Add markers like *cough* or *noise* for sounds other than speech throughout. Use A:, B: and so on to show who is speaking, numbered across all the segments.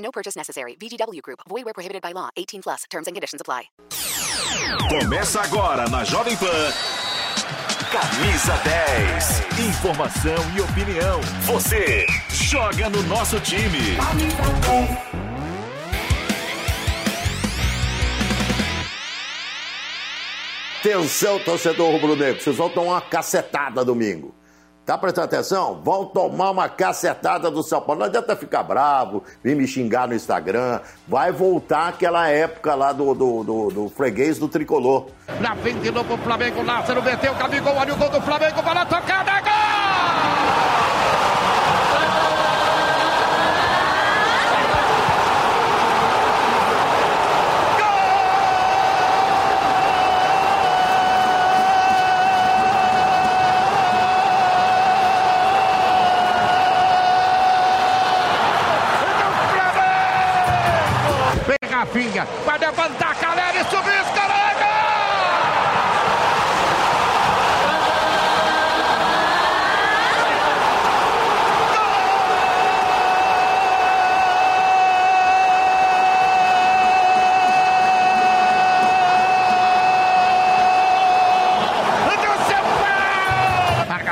A: No purchase necessary. VGW Group. Void where prohibited by law. 18 plus. Terms and conditions apply.
B: Começa agora na Jovem Pan. Camisa 10. Informação e opinião. Você joga no nosso time.
C: Atenção, torcedor rubro-negro, vocês vão tomar uma cacetada domingo. Tá prestando atenção? Vão tomar uma cacetada do São Paulo. Não adianta ficar bravo, vir me xingar no Instagram. Vai voltar aquela época lá do, do, do, do freguês do tricolor.
D: Na frente de novo o Flamengo, Lázaro meteu, Gabigol, olha o gol do Flamengo, para a tocada, gol! Rafinha, vai levantar a galera e subir os caras,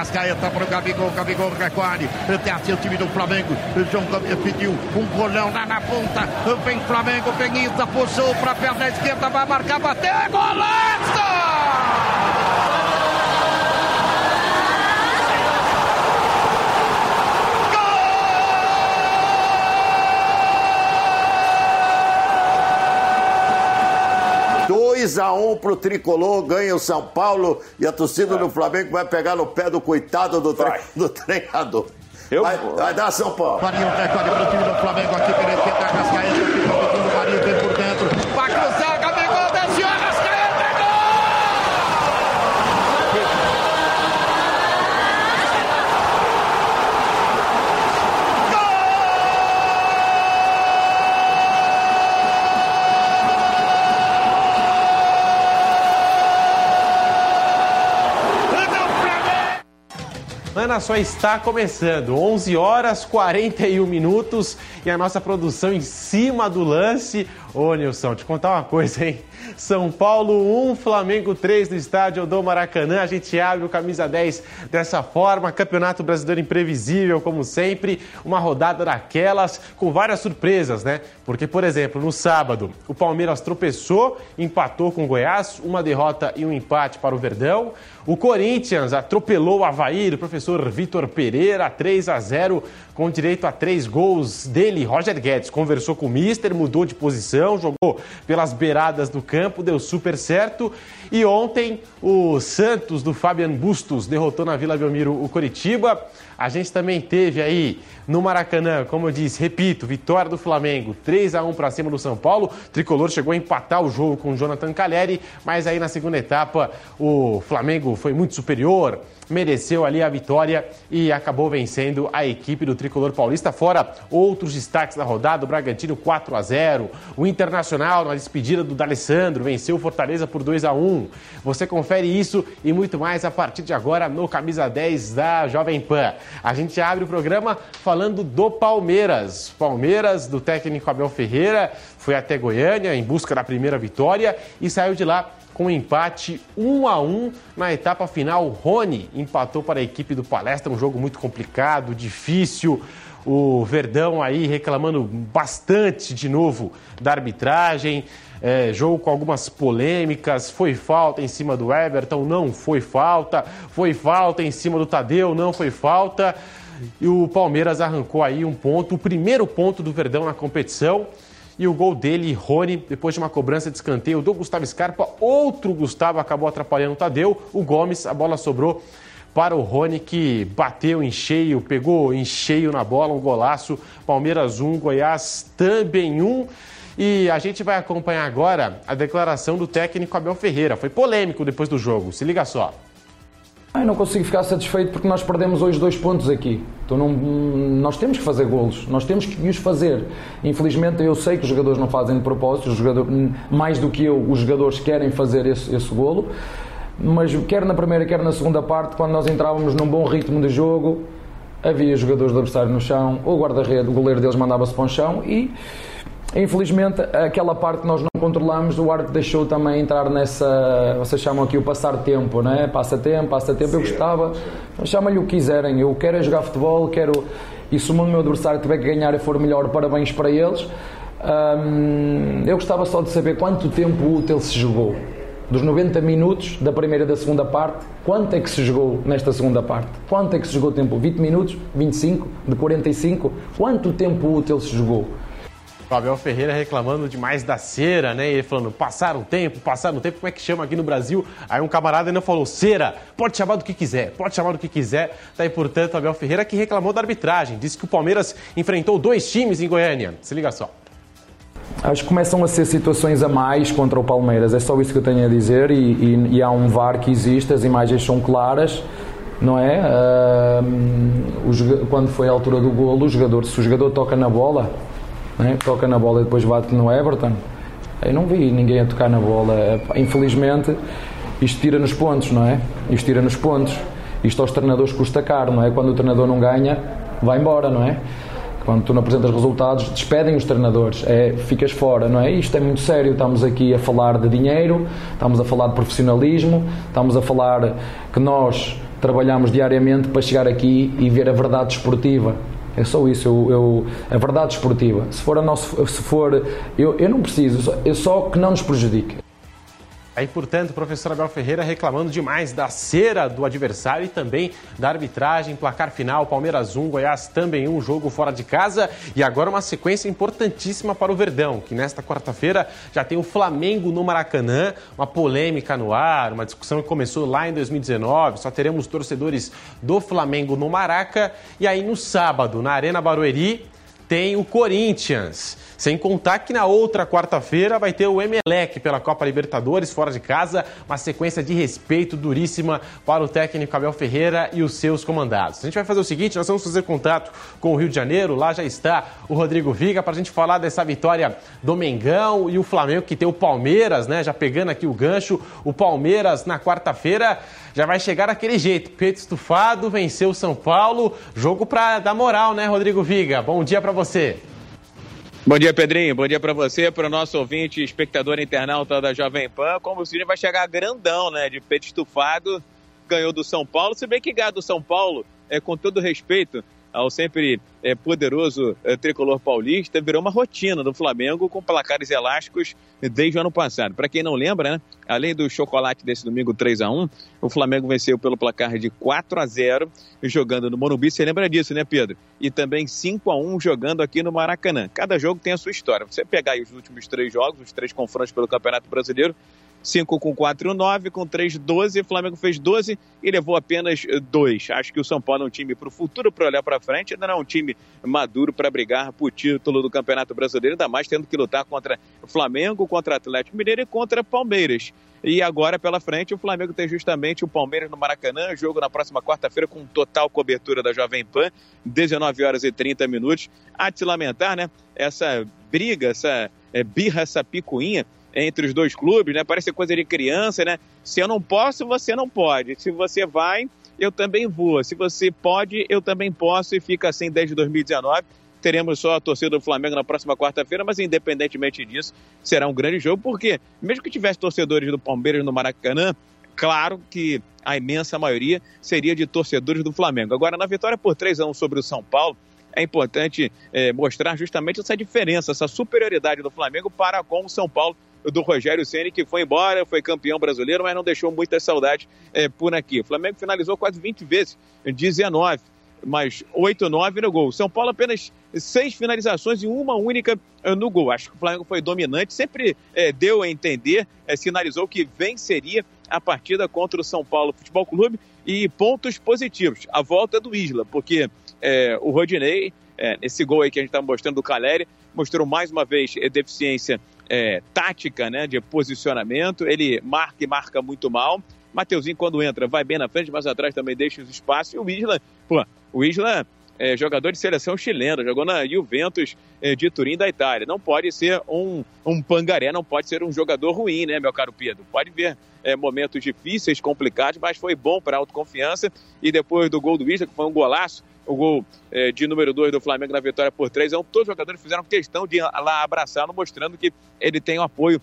D: Arrascaeta para o Gabigol, Gabigol recolhe, até assim o time do Flamengo, João pediu um golão lá na ponta, vem Flamengo, vem Isa, puxou para a perna esquerda, vai marcar, bater, golaço!
C: Dois a um pro tricolor, ganha o São Paulo e a torcida do Flamengo vai pegar no pé do coitado do, tre- do treinador. vai, vai dar São Paulo.
D: Marinho recolhe para o time do Flamengo aqui pela esquerda, Arrascaeta, ficou pedindo o Marinho, vem por dentro, vai cruzar, Gabigol, desceu, Arrascaeta,
E: Só está começando. 11 horas 41 minutos e a nossa produção em cima do lance. Ô, Nilson, te contar uma coisa, hein? São Paulo 1, Flamengo 3 no estádio do Maracanã. A gente abre o camisa 10 dessa forma. Campeonato Brasileiro imprevisível, como sempre. Uma rodada daquelas com várias surpresas, né? Porque, por exemplo, no sábado, o Palmeiras tropeçou, empatou com o Goiás, uma derrota e um empate para o Verdão. O Corinthians atropelou o Havaí do professor Vitor Pereira, 3 a 0, com direito a três gols dele. Roger Guedes conversou com o Mister, mudou de posição, jogou pelas beiradas do campo, deu super certo. E ontem, o Santos do Fabian Bustos derrotou na Vila Belmiro o Coritiba. A gente também teve aí no Maracanã, como eu disse, repito, vitória do Flamengo, 3 a 1 para cima do São Paulo. O Tricolor chegou a empatar o jogo com o Jonathan Caleri, mas aí na segunda etapa o Flamengo foi muito superior, mereceu ali a vitória e acabou vencendo a equipe do Tricolor Paulista. Fora outros destaques da rodada, o Bragantino 4 a 0, o Internacional na despedida do D'Alessandro venceu o Fortaleza por 2 a 1. Você confere isso e muito mais a partir de agora no Camisa 10 da Jovem Pan. A gente abre o programa falando do Palmeiras. Palmeiras, do técnico Abel Ferreira, foi até Goiânia em busca da primeira vitória e saiu de lá com um empate 1 a 1 na etapa final. Rony empatou para a equipe do Palestra, um jogo muito complicado, difícil. O Verdão aí reclamando bastante de novo da arbitragem. É, jogo com algumas polêmicas, foi falta em cima do Everton, não foi falta, foi falta em cima do Tadeu, não foi falta. E o Palmeiras arrancou aí um ponto, o primeiro ponto do Verdão na competição. E o gol dele, Rony, depois de uma cobrança de escanteio do Gustavo Scarpa, outro Gustavo acabou atrapalhando o Tadeu. O Gomes, a bola sobrou para o Rony, que bateu em cheio, pegou em cheio na bola, um golaço. Palmeiras 1, Goiás também 1. E a gente vai acompanhar agora a declaração do técnico Abel Ferreira. Foi polêmico depois do jogo. Se liga só.
F: Eu não consigo ficar satisfeito porque nós perdemos hoje dois pontos aqui. Então não, nós temos que fazer golos, nós temos que os fazer. Infelizmente eu sei que os jogadores não fazem de propósito, mais do que eu, os jogadores querem fazer esse, esse golo, mas quer na primeira, quer na segunda parte, quando nós entrávamos num bom ritmo de jogo, havia jogadores do adversário no chão, o guarda-rede, o goleiro deles mandava-se para o chão e Infelizmente, aquela parte que nós não controlamos, o árbitro deixou também entrar nessa. Vocês chamam aqui o passar tempo, não é? Passa tempo, passa tempo. Eu gostava, chama-lhe o que quiserem. Eu quero é jogar futebol, quero. E se o meu adversário tiver que ganhar e for melhor, parabéns para eles. Hum, eu gostava só de saber quanto tempo útil se jogou. Dos 90 minutos da primeira e da segunda parte, quanto é que se jogou nesta segunda parte? Quanto é que se jogou tempo? 20 minutos? 25? De 45? Quanto tempo útil se jogou?
E: O Abel Ferreira reclamando demais da cera, né? E ele falando, passaram o tempo, passaram tempo, como é que chama aqui no Brasil? Aí um camarada ainda falou, cera, pode chamar do que quiser, pode chamar do que quiser. Daí, portanto, o Abel Ferreira que reclamou da arbitragem, disse que o Palmeiras enfrentou dois times em Goiânia. Se liga só.
F: Acho que começam a ser situações a mais contra o Palmeiras, é só isso que eu tenho a dizer. E, e, e há um VAR que existe, as imagens são claras não é? Uh, o, quando foi a altura do golo, o jogador, se o jogador toca na bola, né? toca na bola e depois bate no Everton. Eu não vi ninguém a tocar na bola. Infelizmente, isto tira nos pontos, não é? Isto tira nos pontos. Isto aos treinadores custa caro, não é? Quando o treinador não ganha, vai embora, não é? Quando tu não apresentas resultados, despedem os treinadores, é, ficas fora, não é? Isto é muito sério. Estamos aqui a falar de dinheiro, estamos a falar de profissionalismo, estamos a falar que nós trabalhamos diariamente para chegar aqui e ver a verdade esportiva. É só isso. Eu, eu, a verdade esportiva. Se for a nosso, se for, eu, eu não preciso. Eu só que não nos prejudique.
E: Aí, portanto, o professor Abel Ferreira reclamando demais da cera do adversário e também da arbitragem, placar final, Palmeiras 1, Goiás também um jogo fora de casa. E agora uma sequência importantíssima para o Verdão, que nesta quarta-feira já tem o Flamengo no Maracanã, uma polêmica no ar, uma discussão que começou lá em 2019, só teremos torcedores do Flamengo no Maraca. E aí no sábado, na Arena Barueri, tem o Corinthians. Sem contar que na outra quarta-feira vai ter o Emelec pela Copa Libertadores, fora de casa, uma sequência de respeito duríssima para o técnico Abel Ferreira e os seus comandados. A gente vai fazer o seguinte, nós vamos fazer contato com o Rio de Janeiro, lá já está o Rodrigo Viga para a gente falar dessa vitória do Mengão e o Flamengo que tem o Palmeiras, né? Já pegando aqui o gancho, o Palmeiras na quarta-feira já vai chegar daquele jeito, peito estufado, venceu o São Paulo, jogo para dar moral, né, Rodrigo Viga? Bom dia para você.
G: Bom dia, Pedrinho. Bom dia para você, para o nosso ouvinte, espectador internauta da Jovem Pan. Como o Cine vai chegar grandão, né? De peito estufado, ganhou do São Paulo. Se bem que ganhar do São Paulo, é, com todo respeito, ao sempre é, poderoso é, tricolor paulista, virou uma rotina do Flamengo com placares elásticos desde o ano passado. Para quem não lembra, né, além do chocolate desse domingo 3 a 1 o Flamengo venceu pelo placar de 4 a 0 jogando no Morumbi. Você lembra disso, né, Pedro? E também 5 a 1 jogando aqui no Maracanã. Cada jogo tem a sua história. Você pegar os últimos três jogos, os três confrontos pelo Campeonato Brasileiro, 5 com 4, 9, com 3, 12. O Flamengo fez 12 e levou apenas 2. Acho que o São Paulo é um time para o futuro, para olhar para frente, ainda não é um time maduro para brigar por título do Campeonato Brasileiro, ainda mais tendo que lutar contra Flamengo, contra Atlético Mineiro e contra Palmeiras. E agora pela frente o Flamengo tem justamente o Palmeiras no Maracanã, jogo na próxima quarta-feira com total cobertura da Jovem Pan, 19 horas e 30 minutos. A te lamentar, né? Essa briga, essa é, birra, essa picuinha entre os dois clubes, né? Parece coisa de criança, né? Se eu não posso, você não pode. Se você vai, eu também vou. Se você pode, eu também posso e fica assim desde 2019. Teremos só a torcida do Flamengo na próxima quarta-feira, mas independentemente disso, será um grande jogo, porque mesmo que tivesse torcedores do Palmeiras no Maracanã, claro que a imensa maioria seria de torcedores do Flamengo. Agora, na vitória por 3 a 1 sobre o São Paulo, é importante é, mostrar justamente essa diferença, essa superioridade do Flamengo para com o São Paulo do Rogério Ceni que foi embora, foi campeão brasileiro, mas não deixou muita saudade é, por aqui. O Flamengo finalizou quase 20 vezes, 19, mas 8, 9 no gol. São Paulo apenas seis finalizações e uma única eh, no gol. Acho que o Flamengo foi dominante, sempre é, deu a entender, é, sinalizou que venceria a partida contra o São Paulo Futebol Clube e pontos positivos. A volta do Isla, porque é, o Rodinei, esse gol aí que a gente está mostrando do Caleri, mostrou mais uma vez deficiência é, tática, né, de posicionamento. Ele marca e marca muito mal. Mateuzinho, quando entra, vai bem na frente, mas atrás também deixa os espaços. E o Isla, pô, o Isla é jogador de seleção chilena, jogou na Juventus é, de Turim da Itália. Não pode ser um, um pangaré, não pode ser um jogador ruim, né, meu caro Pedro? Pode ver é, momentos difíceis, complicados, mas foi bom para a autoconfiança. E depois do gol do Isla, que foi um golaço, o gol é, de número 2 do Flamengo na vitória por 3, então, todos os jogadores fizeram questão de lá abraçá-lo, mostrando que ele tem o apoio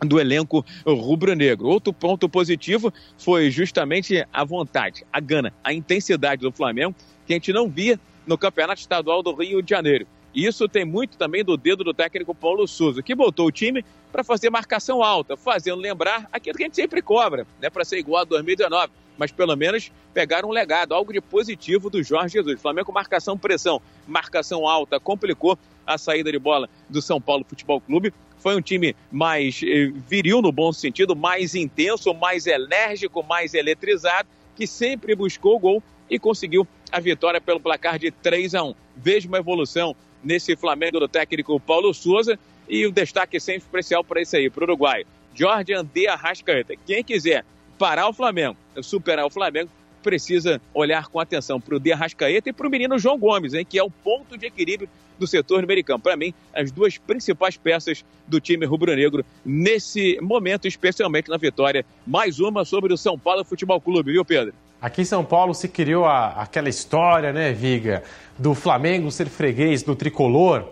G: do elenco rubro-negro. Outro ponto positivo foi justamente a vontade, a gana, a intensidade do Flamengo, que a gente não via no Campeonato Estadual do Rio de Janeiro. Isso tem muito também do dedo do técnico Paulo Souza, que botou o time para fazer marcação alta, fazendo lembrar aquilo que a gente sempre cobra, né, para ser igual a 2019 mas pelo menos pegaram um legado, algo de positivo do Jorge Jesus. Flamengo, marcação, pressão, marcação alta, complicou a saída de bola do São Paulo Futebol Clube. Foi um time mais eh, viril no bom sentido, mais intenso, mais enérgico, mais eletrizado, que sempre buscou o gol e conseguiu a vitória pelo placar de 3 a 1. Vejo uma evolução nesse Flamengo do técnico Paulo Souza e o destaque sempre especial para esse aí, para o Uruguai. Jorge André Arrascaeta. Quem quiser parar o Flamengo, superar o Flamengo, precisa olhar com atenção para o De Arrascaeta e para o menino João Gomes, hein, que é o ponto de equilíbrio do setor americano. Para mim, as duas principais peças do time rubro-negro nesse momento, especialmente na vitória. Mais uma sobre o São Paulo Futebol Clube, viu, Pedro?
E: Aqui em São Paulo se criou a, aquela história, né, Viga, do Flamengo ser freguês do tricolor.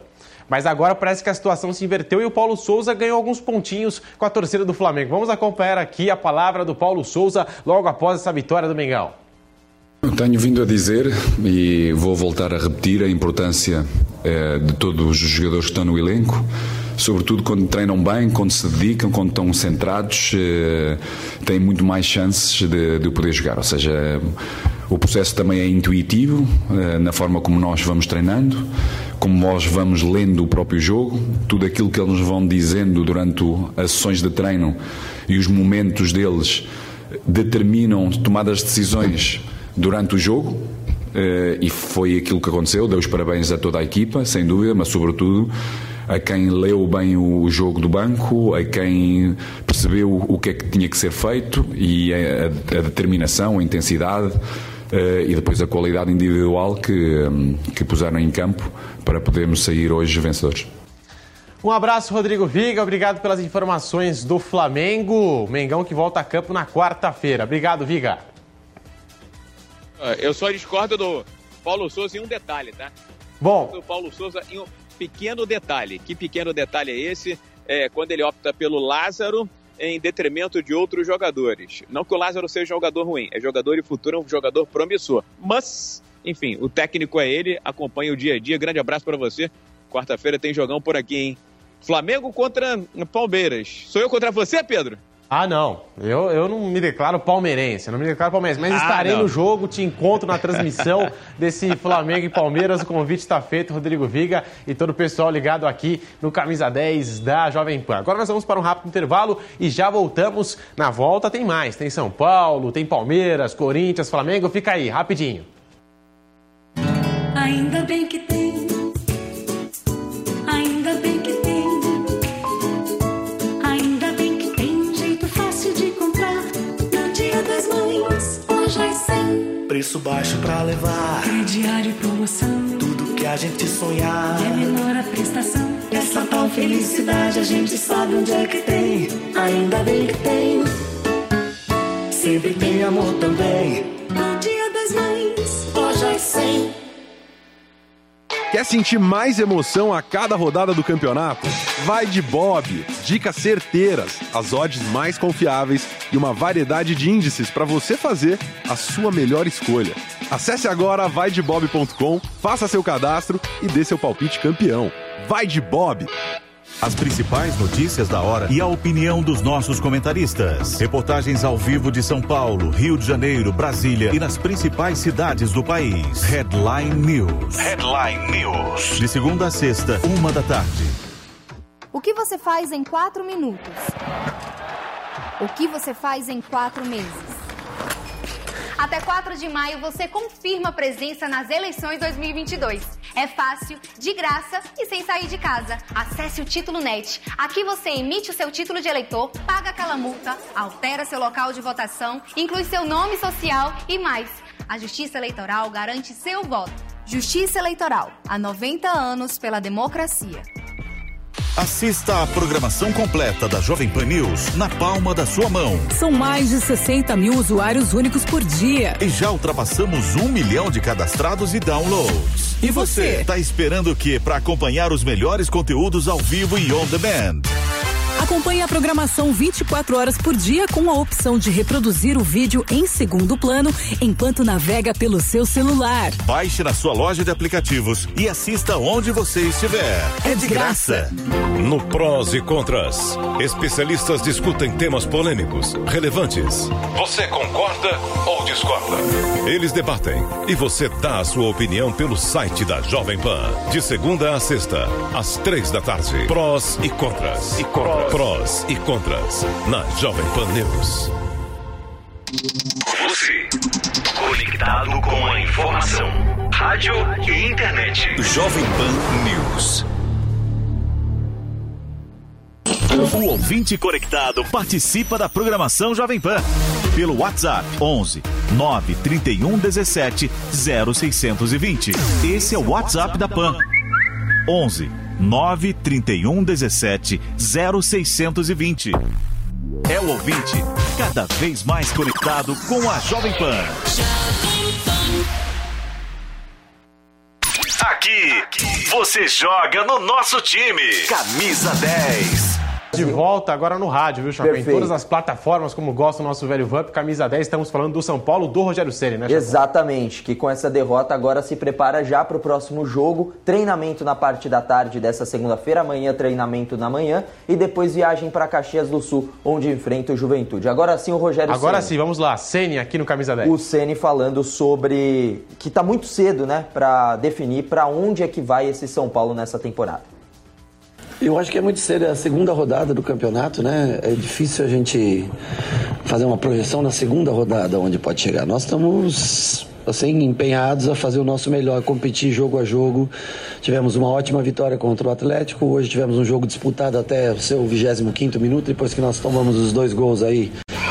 E: Mas agora parece que a situação se inverteu e o Paulo Souza ganhou alguns pontinhos com a torcida do Flamengo. Vamos acompanhar aqui a palavra do Paulo Souza logo após essa vitória do Mengão.
H: Tenho vindo a dizer e vou voltar a repetir a importância eh, de todos os jogadores que estão no elenco, sobretudo quando treinam bem, quando se dedicam, quando estão centrados, eh, têm muito mais chances de, de poder jogar. Ou seja, o processo também é intuitivo eh, na forma como nós vamos treinando como nós vamos lendo o próprio jogo, tudo aquilo que eles nos vão dizendo durante as sessões de treino e os momentos deles determinam tomadas de decisões durante o jogo. Eh, e foi aquilo que aconteceu. Dei os parabéns a toda a equipa, sem dúvida, mas sobretudo a quem leu bem o jogo do banco, a quem percebeu o que é que tinha que ser feito e a, a determinação, a intensidade e depois a qualidade individual que, um, que puseram em campo para podermos sair hoje vencedores.
E: Um abraço, Rodrigo Viga. Obrigado pelas informações do Flamengo. Mengão que volta a campo na quarta-feira. Obrigado, Viga.
G: Eu só discordo do Paulo Souza em um detalhe, tá?
E: Bom.
G: Do Paulo Souza em um pequeno detalhe. Que pequeno detalhe é esse? É quando ele opta pelo Lázaro em detrimento de outros jogadores. Não que o Lázaro seja jogador ruim, é jogador e futuro, é um jogador promissor. Mas, enfim, o técnico é ele, acompanha o dia a dia. Grande abraço para você. Quarta-feira tem jogão por aqui, hein? Flamengo contra Palmeiras. Sou eu contra você, Pedro?
E: Ah, não. Eu, eu não me declaro palmeirense, eu não me declaro palmeirense, mas ah, estarei não. no jogo, te encontro na transmissão *laughs* desse Flamengo e Palmeiras. O convite está feito, Rodrigo Viga e todo o pessoal ligado aqui no Camisa 10 da Jovem Pan. Agora nós vamos para um rápido intervalo e já voltamos. Na volta tem mais, tem São Paulo, tem Palmeiras, Corinthians, Flamengo. Fica aí, rapidinho.
I: Ainda bem que
J: Preço baixo pra levar.
I: Crediário e promoção.
J: Tudo que a gente sonhar.
I: É menor a prestação.
J: Essa tal felicidade a gente sabe onde é que tem. Ainda bem que tem. Sempre tem amor também.
K: Quer sentir mais emoção a cada rodada do campeonato? Vai de Bob! Dicas certeiras, as odds mais confiáveis e uma variedade de índices para você fazer a sua melhor escolha. Acesse agora vaidebob.com, faça seu cadastro e dê seu palpite campeão. Vai de Bob!
B: As principais notícias da hora e a opinião dos nossos comentaristas. Reportagens ao vivo de São Paulo, Rio de Janeiro, Brasília e nas principais cidades do país. Headline News. Headline News. De segunda a sexta, uma da tarde.
L: O que você faz em quatro minutos? O que você faz em quatro meses? Até 4 de maio você confirma presença nas eleições 2022. É fácil, de graça e sem sair de casa. Acesse o Título Net. Aqui você emite o seu título de eleitor, paga aquela multa, altera seu local de votação, inclui seu nome social e mais. A Justiça Eleitoral garante seu voto. Justiça Eleitoral. Há 90 anos pela democracia.
B: Assista a programação completa da Jovem Pan News na palma da sua mão.
M: São mais de 60 mil usuários únicos por dia.
B: E já ultrapassamos um milhão de cadastrados e downloads.
M: E você?
B: Tá esperando o que para acompanhar os melhores conteúdos ao vivo e on demand?
M: Acompanhe a programação 24 horas por dia com a opção de reproduzir o vídeo em segundo plano enquanto navega pelo seu celular.
B: Baixe na sua loja de aplicativos e assista onde você estiver.
M: É de graça.
N: No Prós e Contras, especialistas discutem temas polêmicos, relevantes. Você concorda ou discorda? Eles debatem e você dá a sua opinião pelo site da Jovem Pan. De segunda a sexta, às três da tarde. Prós e Contras. E contras. Prós e Contras. Na Jovem Pan News.
O: Você, conectado com a informação. Rádio e internet.
B: Jovem Pan News. O ouvinte conectado participa da programação Jovem Pan pelo WhatsApp 11 931 17 0620. Esse é o WhatsApp da Pan. 11 931 17 0620. É o ouvinte cada vez mais conectado com a Jovem Pan.
O: Aqui, você joga no nosso time. Camisa 10.
E: De volta agora no rádio, viu, Chapéu? Em todas as plataformas, como gosta o nosso velho Vamp, camisa 10, estamos falando do São Paulo, do Rogério Ceni, né, Chapéu?
P: Exatamente, que com essa derrota agora se prepara já para o próximo jogo. Treinamento na parte da tarde dessa segunda-feira, amanhã treinamento na manhã e depois viagem para Caxias do Sul, onde enfrenta o Juventude. Agora sim o Rogério
E: Agora
P: Ceni.
E: sim, vamos lá. Ceni aqui no camisa 10.
P: O Ceni falando sobre que está muito cedo, né, para definir para onde é que vai esse São Paulo nessa temporada.
Q: Eu acho que é muito cedo, é a segunda rodada do campeonato, né? É difícil a gente fazer uma projeção na segunda rodada onde pode chegar. Nós estamos assim empenhados a fazer o nosso melhor, competir jogo a jogo. Tivemos uma ótima vitória contra o Atlético, hoje tivemos um jogo disputado até o seu 25º minuto, depois que nós tomamos os dois gols aí.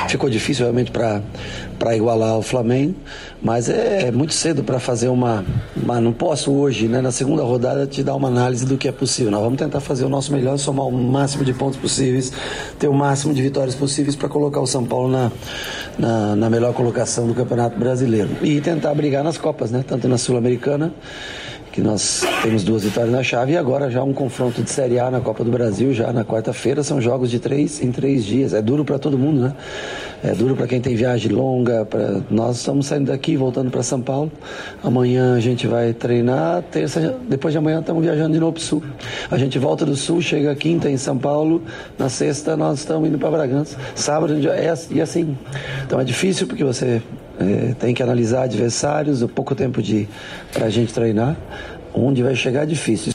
Q: Ficou difícil realmente para igualar o Flamengo, mas é muito cedo para fazer uma, uma. Não posso hoje, né, na segunda rodada, te dar uma análise do que é possível. Nós vamos tentar fazer o nosso melhor, somar o máximo de pontos possíveis, ter o máximo de vitórias possíveis para colocar o São Paulo na, na, na melhor colocação do Campeonato Brasileiro. E tentar brigar nas Copas, né, tanto na Sul-Americana que nós temos duas vitórias na chave e agora já um confronto de Série A na Copa do Brasil, já na quarta-feira, são jogos de três em três dias. É duro para todo mundo, né? É duro para quem tem viagem longa. Pra... Nós estamos saindo daqui, voltando para São Paulo. Amanhã a gente vai treinar. Terça, depois de amanhã estamos viajando de novo para o Sul. A gente volta do Sul, chega quinta em São Paulo. Na sexta nós estamos indo para Bragança. Sábado é assim. Então é difícil porque você é, tem que analisar adversários, o pouco tempo de para a gente treinar. Onde vai chegar é difícil.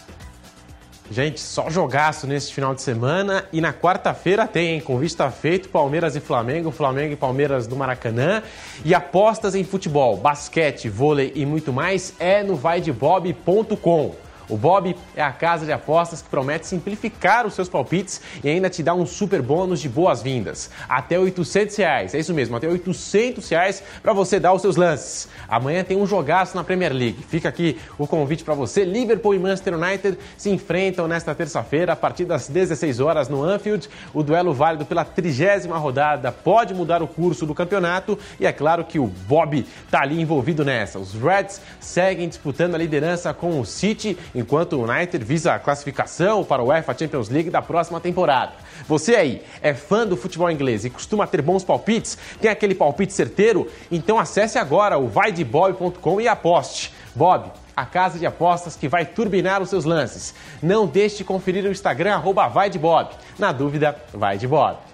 E: Gente, só jogaço nesse final de semana e na quarta-feira tem, hein? Convite tá feito, Palmeiras e Flamengo, Flamengo e Palmeiras do Maracanã. E apostas em futebol, basquete, vôlei e muito mais é no vaidebob.com. O Bob é a casa de apostas que promete simplificar os seus palpites e ainda te dá um super bônus de boas-vindas. Até 800 reais, é isso mesmo, até 800 reais para você dar os seus lances. Amanhã tem um jogaço na Premier League. Fica aqui o convite para você. Liverpool e Manchester United se enfrentam nesta terça-feira a partir das 16 horas no Anfield. O duelo válido pela trigésima rodada pode mudar o curso do campeonato e é claro que o Bob está ali envolvido nessa. Os Reds seguem disputando a liderança com o City enquanto o United visa a classificação para o UEFA Champions League da próxima temporada. Você aí é fã do futebol inglês e costuma ter bons palpites? Tem aquele palpite certeiro? Então acesse agora o vaidebob.com e aposte. Bob, a casa de apostas que vai turbinar os seus lances. Não deixe de conferir o Instagram, arroba vai de Bob. Na dúvida, vai de Bob.